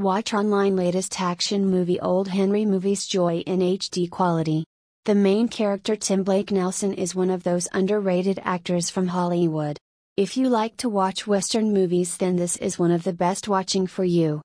Watch online latest action movie Old Henry Movies Joy in HD quality. The main character Tim Blake Nelson is one of those underrated actors from Hollywood. If you like to watch Western movies, then this is one of the best watching for you.